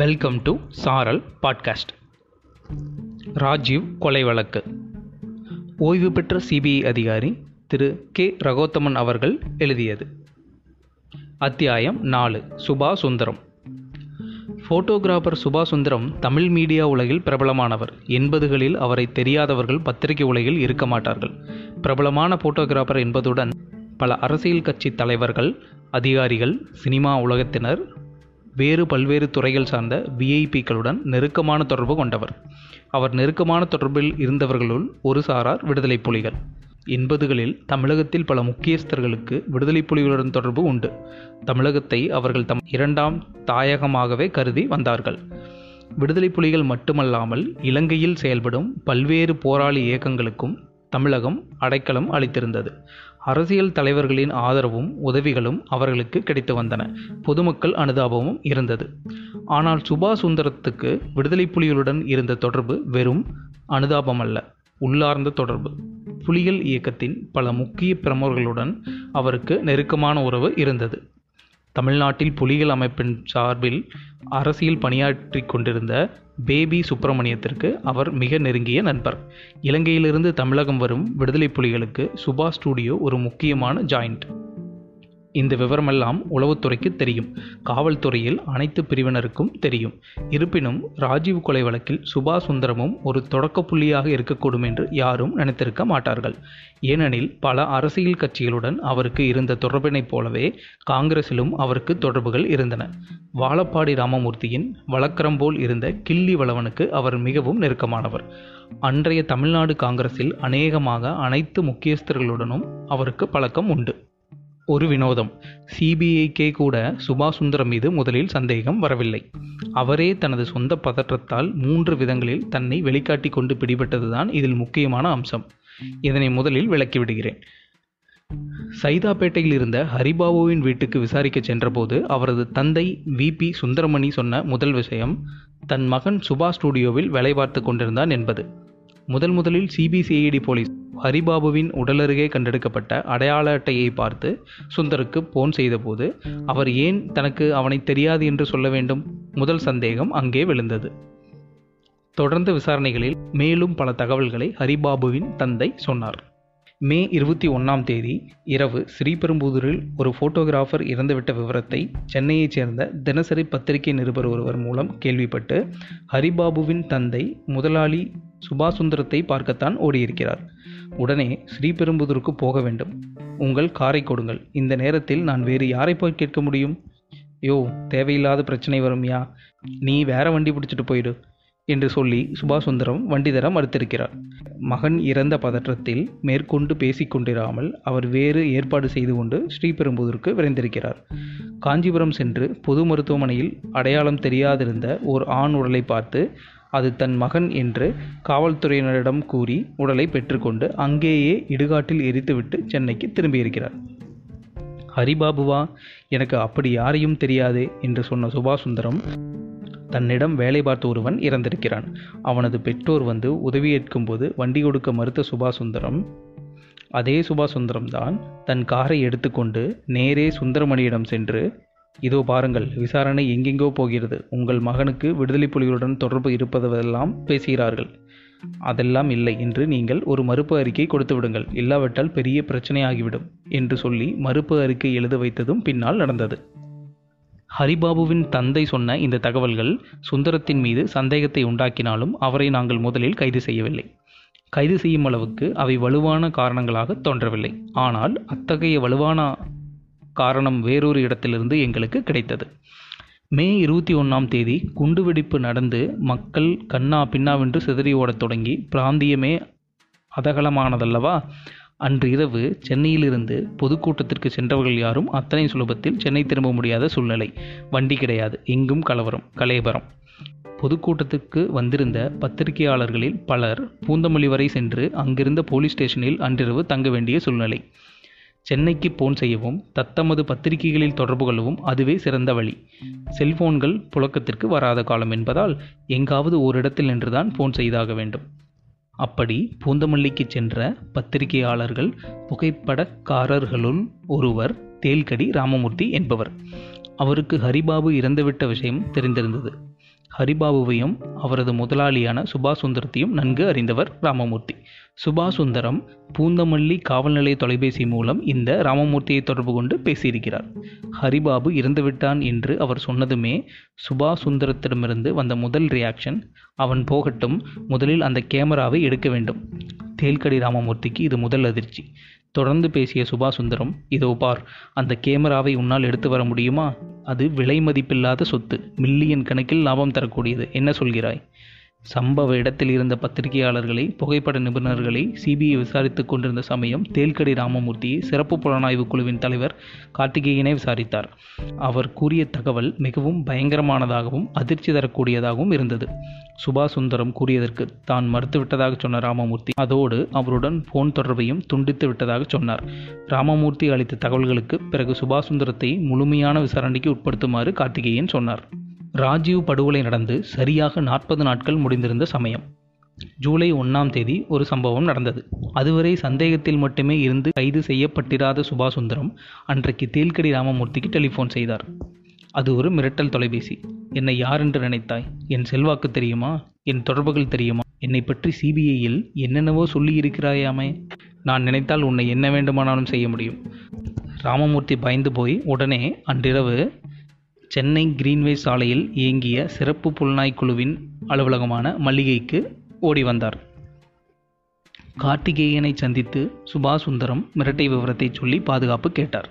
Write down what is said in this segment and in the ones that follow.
Welcome to Saral podcast Rajiv கொலை வழக்கு. ஓய்வு பெற்ற சிபிஐ அதிகாரி திரு கே. ரகோத்தமன் அவர்கள் எழுதியது. அத்தியாயம் நாலு. சுபா சுந்தரம் ஃபோட்டோகிராஃபர் சுபா சுந்தரம் தமிழ் மீடியா உலகில் பிரபலமானவர். எண்பதுகளில் அவரை தெரியாதவர்கள் பத்திரிகை உலகில் இருக்க மாட்டார்கள். பிரபலமான ஃபோட்டோகிராஃபர் என்பதுடன் பல அரசியல் கட்சி தலைவர்கள் அதிகாரிகள் சினிமா உலகத்தினர் வேறு பல்வேறு துறைகள் சார்ந்த விஐபிக்களுடன் நெருக்கமான தொடர்பு கொண்டவர். அவர் நெருக்கமான தொடர்பில் இருந்தவர்களுள் ஒரு சாரார் விடுதலை புலிகள். எண்பதுகளில் தமிழகத்தில் பல முக்கியஸ்தர்களுக்கு விடுதலை புலிகளுடன் தொடர்பு உண்டு. தமிழகத்தை அவர்கள் தம் இரண்டாம் தாயகமாகவே கருதி வந்தார்கள். விடுதலை புலிகள் மட்டுமல்லாமல் இலங்கையில் செயல்படும் பல்வேறு போராளி இயக்கங்களுக்கும் தமிழகம் அடைக்கலம் அளித்திருந்தது. அரசியல் தலைவர்களின் ஆதரவும் உதவிகளும் அவர்களுக்கு கிடைத்து வந்தன. பொதுமக்கள் அனுதாபமும் இருந்தது. ஆனால் சுபா சுந்தரத்துக்கு விடுதலை புலிகளுடன் இருந்த தொடர்பு வெறும் அனுதாபம் அல்ல உள்ளார்ந்த தொடர்பு. புலிகள் இயக்கத்தின் பல முக்கிய பிரமுகர்களுடன் அவருக்கு நெருக்கமான உறவு இருந்தது. தமிழ்நாட்டில் புலிகள் அமைப்பின் சார்பில் அரசியல் பணியாற்றி கொண்டிருந்த பேபி சுப்பிரமணியத்திற்கு அவர் மிக நெருங்கிய நண்பர். இலங்கையிலிருந்து தமிழகம் வரும் விடுதலை புலிகளுக்கு சுபா ஸ்டூடியோ ஒரு முக்கியமான ஜாயிண்ட். இந்த விவரமெல்லாம் உளவுத்துறைக்கு தெரியும். காவல்துறையில் அனைத்து பிரிவினருக்கும் தெரியும். இருப்பினும் ராஜீவ் கொலை வழக்கில் சுபா சுந்தரமும் ஒரு தொடக்க புள்ளியாக இருக்கக்கூடும் என்று யாரும் நினைத்திருக்க மாட்டார்கள். ஏனெனில் பல அரசியல் கட்சிகளுடன் அவருக்கு இருந்த தொடர்பினைப் போலவே காங்கிரசிலும் அவருக்கு தொடர்புகள் இருந்தன. வாழப்பாடி ராமமூர்த்தியின் வழக்கரம் போல் இருந்த கிள்ளி வளவனுக்கு அவர் மிகவும் நெருக்கமானவர். அன்றைய தமிழ்நாடு காங்கிரஸில் அநேகமாக அனைத்து முக்கியஸ்தர்களுடனும் அவருக்கு பழக்கம் உண்டு. ஒரு வினோதம். சிபிஐக்கே கூட சுபாஷ் சுந்தரம் மீது முதலில் சந்தேகம் வரவில்லை. அவரே தனது சொந்த பதற்றத்தால் மூன்று விதங்களில் தன்னை வெளிக்காட்டி கொண்டு பிடிபட்டதுதான் இதில் முக்கியமான அம்சம். இதனை முதலில் விளக்கிவிடுகிறேன். சைதாப்பேட்டையில் இருந்த ஹரிபாபுவின் வீட்டுக்கு விசாரிக்க சென்றபோது அவரது தந்தை விபி சுந்தரமணி சொன்ன முதல் விஷயம் தன் மகன் சுபா ஸ்டுடியோவில் வேலை பார்த்து கொண்டிருந்தான் என்பது. முதல் முதலில் சிபிசிஐடி போலீஸ் ஹரிபாபுவின் உடலருகே கண்டெடுக்கப்பட்ட அடையாள அட்டையை பார்த்து சுந்தருக்கு போன் செய்தபோது அவர் ஏன் தனக்கு அவனை தெரியாது என்று சொல்ல வேண்டும்? முதல் சந்தேகம் அங்கே விழுந்தது. தொடர்ந்த விசாரணைகளில் மேலும் பல தகவல்களை ஹரிபாபுவின் தந்தை சொன்னார். மே இருபத்தி ஒன்றாம் தேதி இரவு ஸ்ரீபெரும்புதூரில் ஒரு ஃபோட்டோகிராஃபர் இறந்துவிட்ட விவரத்தை சென்னையைச் சேர்ந்த தினசரி பத்திரிகை நிருபர் ஒருவர் மூலம் கேள்விப்பட்டு ஹரிபாபுவின் தந்தை முதலாளி சுபாசுந்தரத்தை பார்க்கத்தான் ஓடியிருக்கிறார். உடனே ஸ்ரீபெரும்புதூருக்கு போக வேண்டும். உங்கள் காரை கொடுங்கள். இந்த நேரத்தில் நான் வேறு யாரை போய் கேட்க முடியும்? யோ தேவையில்லாத பிரச்சனை வரும்யா. நீ வேற வண்டி பிடிச்சிட்டு போயிடு என்று சொல்லி சுபாஷ் சுந்தரம் வண்டி தர மறுத்திருக்கிறார் மகன் இறந்த பதற்றத்தில் மேற்கொண்டு பேசிக்கொண்டிராமல் அவர் வேறு ஏற்பாடு செய்து கொண்டு ஸ்ரீபெரும்புதூருக்கு விரைந்திருக்கிறார். காஞ்சிபுரம் சென்று பொது மருத்துவமனையில் அடையாளம் தெரியாதிருந்த ஓர் ஆண் உடலை பார்த்து அது தன் மகன் என்று காவல்துறையினரிடம் கூறி உடலை பெற்றுக்கொண்டு அங்கேயே இடுகாட்டில் எரித்துவிட்டு சென்னைக்கு திரும்பியிருக்கிறார். ஹரிபாபுவா எனக்கு அப்படி யாரையும் தெரியாதே என்று சொன்ன சுபாசுந்தரம் தன்னிடம் வேலை பார்த்த ஒருவன் இறந்திருக்கிறான். அவனது பெற்றோர் வந்து உதவி ஏற்கும்போது வண்டி கொடுக்க மறுத்த சுபாசுந்தரம் அதே சுபாசுந்தரம் தான் தன் காரை எடுத்துக்கொண்டு நேரே சுந்தரமணியிடம் சென்று இதோ பாருங்கள் விசாரணை எங்கெங்கோ போகிறது. உங்கள் மகனுக்கு விடுதலை புலிகளுடன் தொடர்பு இருப்பதெல்லாம் பேசுகிறார்கள். அதெல்லாம் இல்லை என்று நீங்கள் ஒரு மறுப்பு அறிக்கை கொடுத்து விடுங்கள். இல்லாவிட்டால் பெரிய பிரச்சனையாகிவிடும் என்று சொல்லி மறுப்பு அறிக்கை எழுத வைத்ததும் பின்னால் நடந்தது. ஹரிபாபுவின் தந்தை சொன்ன இந்த தகவல்கள் சுந்தரத்தின் மீது சந்தேகத்தை உண்டாக்கினாலும் அவரை நாங்கள் முதலில் கைது செய்யவில்லை. கைது செய்யும் அளவுக்கு அவை வலுவான காரணங்களாக தோன்றவில்லை. ஆனால் அத்தகைய வலுவான காரணம் வேறொரு இடத்திலிருந்து எங்களுக்கு கிடைத்தது. மே இருபத்தி ஒன்றாம் தேதி குண்டுவெடிப்பு நடந்து மக்கள் கண்ணா பின்னாவென்று சிதறி ஓடத் தொடங்கி பிராந்தியமே அதகலமானதல்லவா? அன்று இரவு சென்னையிலிருந்து பொதுக்கூட்டத்திற்கு சென்றவர்கள் யாரும் அத்தனை சுலபத்தில் சென்னை திரும்ப முடியாத சூழ்நிலை. வண்டி கிடையாது எங்கும் கலவரம் கலேபரம். பொதுக்கூட்டத்துக்கு வந்திருந்த பத்திரிகையாளர்களில் பலர் பூந்தமல்லி வரை சென்று அங்கிருந்த போலீஸ் ஸ்டேஷனில் அன்றிரவு தங்க வேண்டிய சூழ்நிலை. சென்னைக்கு போன் செய்யவும் தத்தமது பத்திரிகைகளில் தொடர்பு கொள்ளவும் அதுவே சிறந்த வழி. செல்போன்கள் புழக்கத்திற்கு வராத காலம் என்பதால் எங்காவது ஓரிடத்தில் நின்றுதான் போன் செய்தாக வேண்டும். அப்படி பூந்தமல்லிக்கு சென்ற பத்திரிகையாளர்கள் புகைப்படக்காரர்களுள் ஒருவர் தேல்கடி ராமமூர்த்தி என்பவர். அவருக்கு ஹரிபாபு இறந்துவிட்ட விஷயம் தெரிந்திருந்தது. ஹரிபாபுவையும் அவரது முதலாளியான சுபாஷ் சுந்தரத்தையும் நன்கு அறிந்தவர் ராமமூர்த்தி. சுபாஷ் சுந்தரம் பூந்தமல்லி காவல் நிலைய தொலைபேசி மூலம் இந்த ராமமூர்த்தியை தொடர்பு கொண்டு பேசியிருக்கிறார். ஹரிபாபு இறந்துவிட்டான் என்று அவர் சொன்னதுமே சுபாஷ் சுந்தரத்திடமிருந்து வந்த முதல் ரியாக்ஷன் அவன் போகட்டும் முதலில் அந்த கேமராவை எடுக்க வேண்டும். தேல்கடி ராமமூர்த்திக்கு இது முதல் அதிர்ச்சி. தொடர்ந்து பேசிய சுபாஷ் சுந்தரம் இதோ பார் அந்த கேமராவை உன்னால் எடுத்து வர முடியுமா? அது விலை மதிப்பில்லாத சொத்து. மில்லியன் கணக்கில் லாபம் தரக்கூடியது. என்ன சொல்கிறாய்? சம்பவ இடத்தில் இருந்த பத்திரிகையாளர்களை புகைப்பட நிபுணர்களை சிபிஐ விசாரித்துக் கொண்டிருந்த சமயம் தேல்கடி ராமமூர்த்தியை சிறப்பு புலனாய்வு குழுவின் தலைவர் கார்த்திகேயனை விசாரித்தார். அவர் கூறிய தகவல் மிகவும் பயங்கரமானதாகவும் அதிர்ச்சி தரக்கூடியதாகவும் இருந்தது. சுபாஷ் சுந்தரம் கூறியதற்கு தான் மறுத்துவிட்டதாக சொன்ன ராமமூர்த்தி அதோடு அவருடன் போன் தொடர்பையும் துண்டித்து விட்டதாக சொன்னார். ராமமூர்த்தி அளித்த தகவல்களுக்கு பிறகு சுபாஷ் சுந்தரத்தை முழுமையான விசாரணைக்கு உட்படுத்துமாறு கார்த்திகேயன் சொன்னார். ராஜீவ் படுகொலை நடந்து சரியாக நாற்பது நாட்கள் முடிந்திருந்த சமயம். ஜூலை ஒன்றாம் தேதி ஒரு சம்பவம் நடந்தது. அதுவரை சந்தேகத்தில் மட்டுமே இருந்து கைது செய்யப்பட்டிராத சுபாஷ் சுந்தரம் அன்றைக்கு தேல்கடி ராமமூர்த்திக்கு டெலிஃபோன் செய்தார். அது ஒரு மிரட்டல் தொலைபேசி. என்னை யார் என்று நினைத்தாய்? என் செல்வாக்கு தெரியுமா? என் தொடர்புகள் தெரியுமா? என்னை பற்றி சிபிஐயில் என்னென்னவோ சொல்லியிருக்கிறாயாமே? நான் நினைத்தால் உன்னை என்ன வேண்டுமானாலும் செய்ய முடியும். ராமமூர்த்தி பயந்து போய் உடனே அன்றிரவு சென்னை கிரீன்வே சாலையில் இயங்கிய சிறப்பு புலனாய் குழுவின் அலுவலகமான மல்லிகைக்கு ஓடி வந்தார். கார்த்திகேயனை சந்தித்து சுபாஷ் சுந்தரம் மிரட்டை விவரத்தை சொல்லி பாதுகாப்பு கேட்டார்.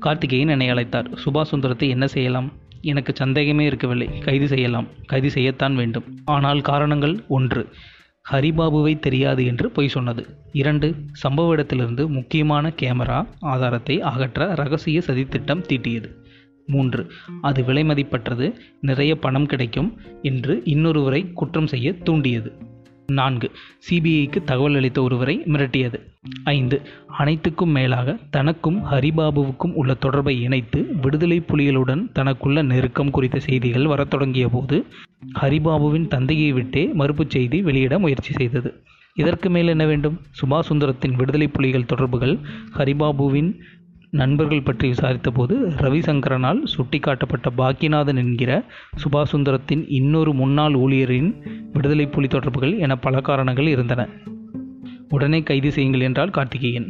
கார்த்திகேயன் என்னை அழைத்தார். சுபாஷ் சுந்தரத்தை என்ன செய்யலாம்? எனக்கு சந்தேகமே இருக்கவில்லை. கைது செய்யலாம். கைது செய்யத்தான் வேண்டும். ஆனால் காரணங்கள் ஒன்று. ஹரிபாபுவை தெரியாது என்று பொய் சொன்னது. இரண்டு. சம்பவ இடத்திலிருந்து முக்கியமான கேமரா ஆதாரத்தை அகற்ற ரகசிய சதித்திட்டம் தீட்டியது. மூன்று. அது விலைமதிப்பற்றது நிறைய பணம் கிடைக்கும் என்று இன்னொருவரை குற்றம் செய்ய தூண்டியது. நான்கு. சிபிஐக்கு தகவல் அளித்த ஒருவரை மிரட்டியது. ஐந்து. அனைத்துக்கும் மேலாக தனக்கும் ஹரிபாபுவுக்கும் உள்ள தொடர்பை இணைத்து விடுதலை புலிகளுடன் தனக்குள்ள நெருக்கம் குறித்த செய்திகள் வரத் தொடங்கிய போது ஹரிபாபுவின் தந்தையை விட்டே மறுப்புச் செய்தி வெளியிட முயற்சி செய்தது. இதற்கு மேல் என்ன வேண்டும்? சுபாசுந்தரத்தின் விடுதலை புலிகள் தொடர்புகள் ஹரிபாபுவின் நண்பர்கள் பற்றி விசாரித்தபோது ரவிசங்கரனால் சுட்டிக்காட்டப்பட்ட பாக்கியநாதன் என்கிற சுபாசுந்தரத்தின் இன்னொரு முன்னாள் ஊழியரின் விடுதலை புலி தொடர்புகள் என பல காரணங்கள் இருந்தன. உடனே கைது செய்யுங்கள் என்றால் கார்த்திகேயன்.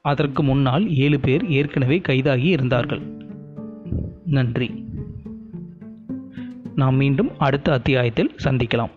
அதற்கு முன்னால் ஏழு பேர் ஏற்கனவே கைதாகி இருந்தார்கள். நன்றி. நாம் மீண்டும் அடுத்த அத்தியாயத்தில் சந்திக்கலாம்.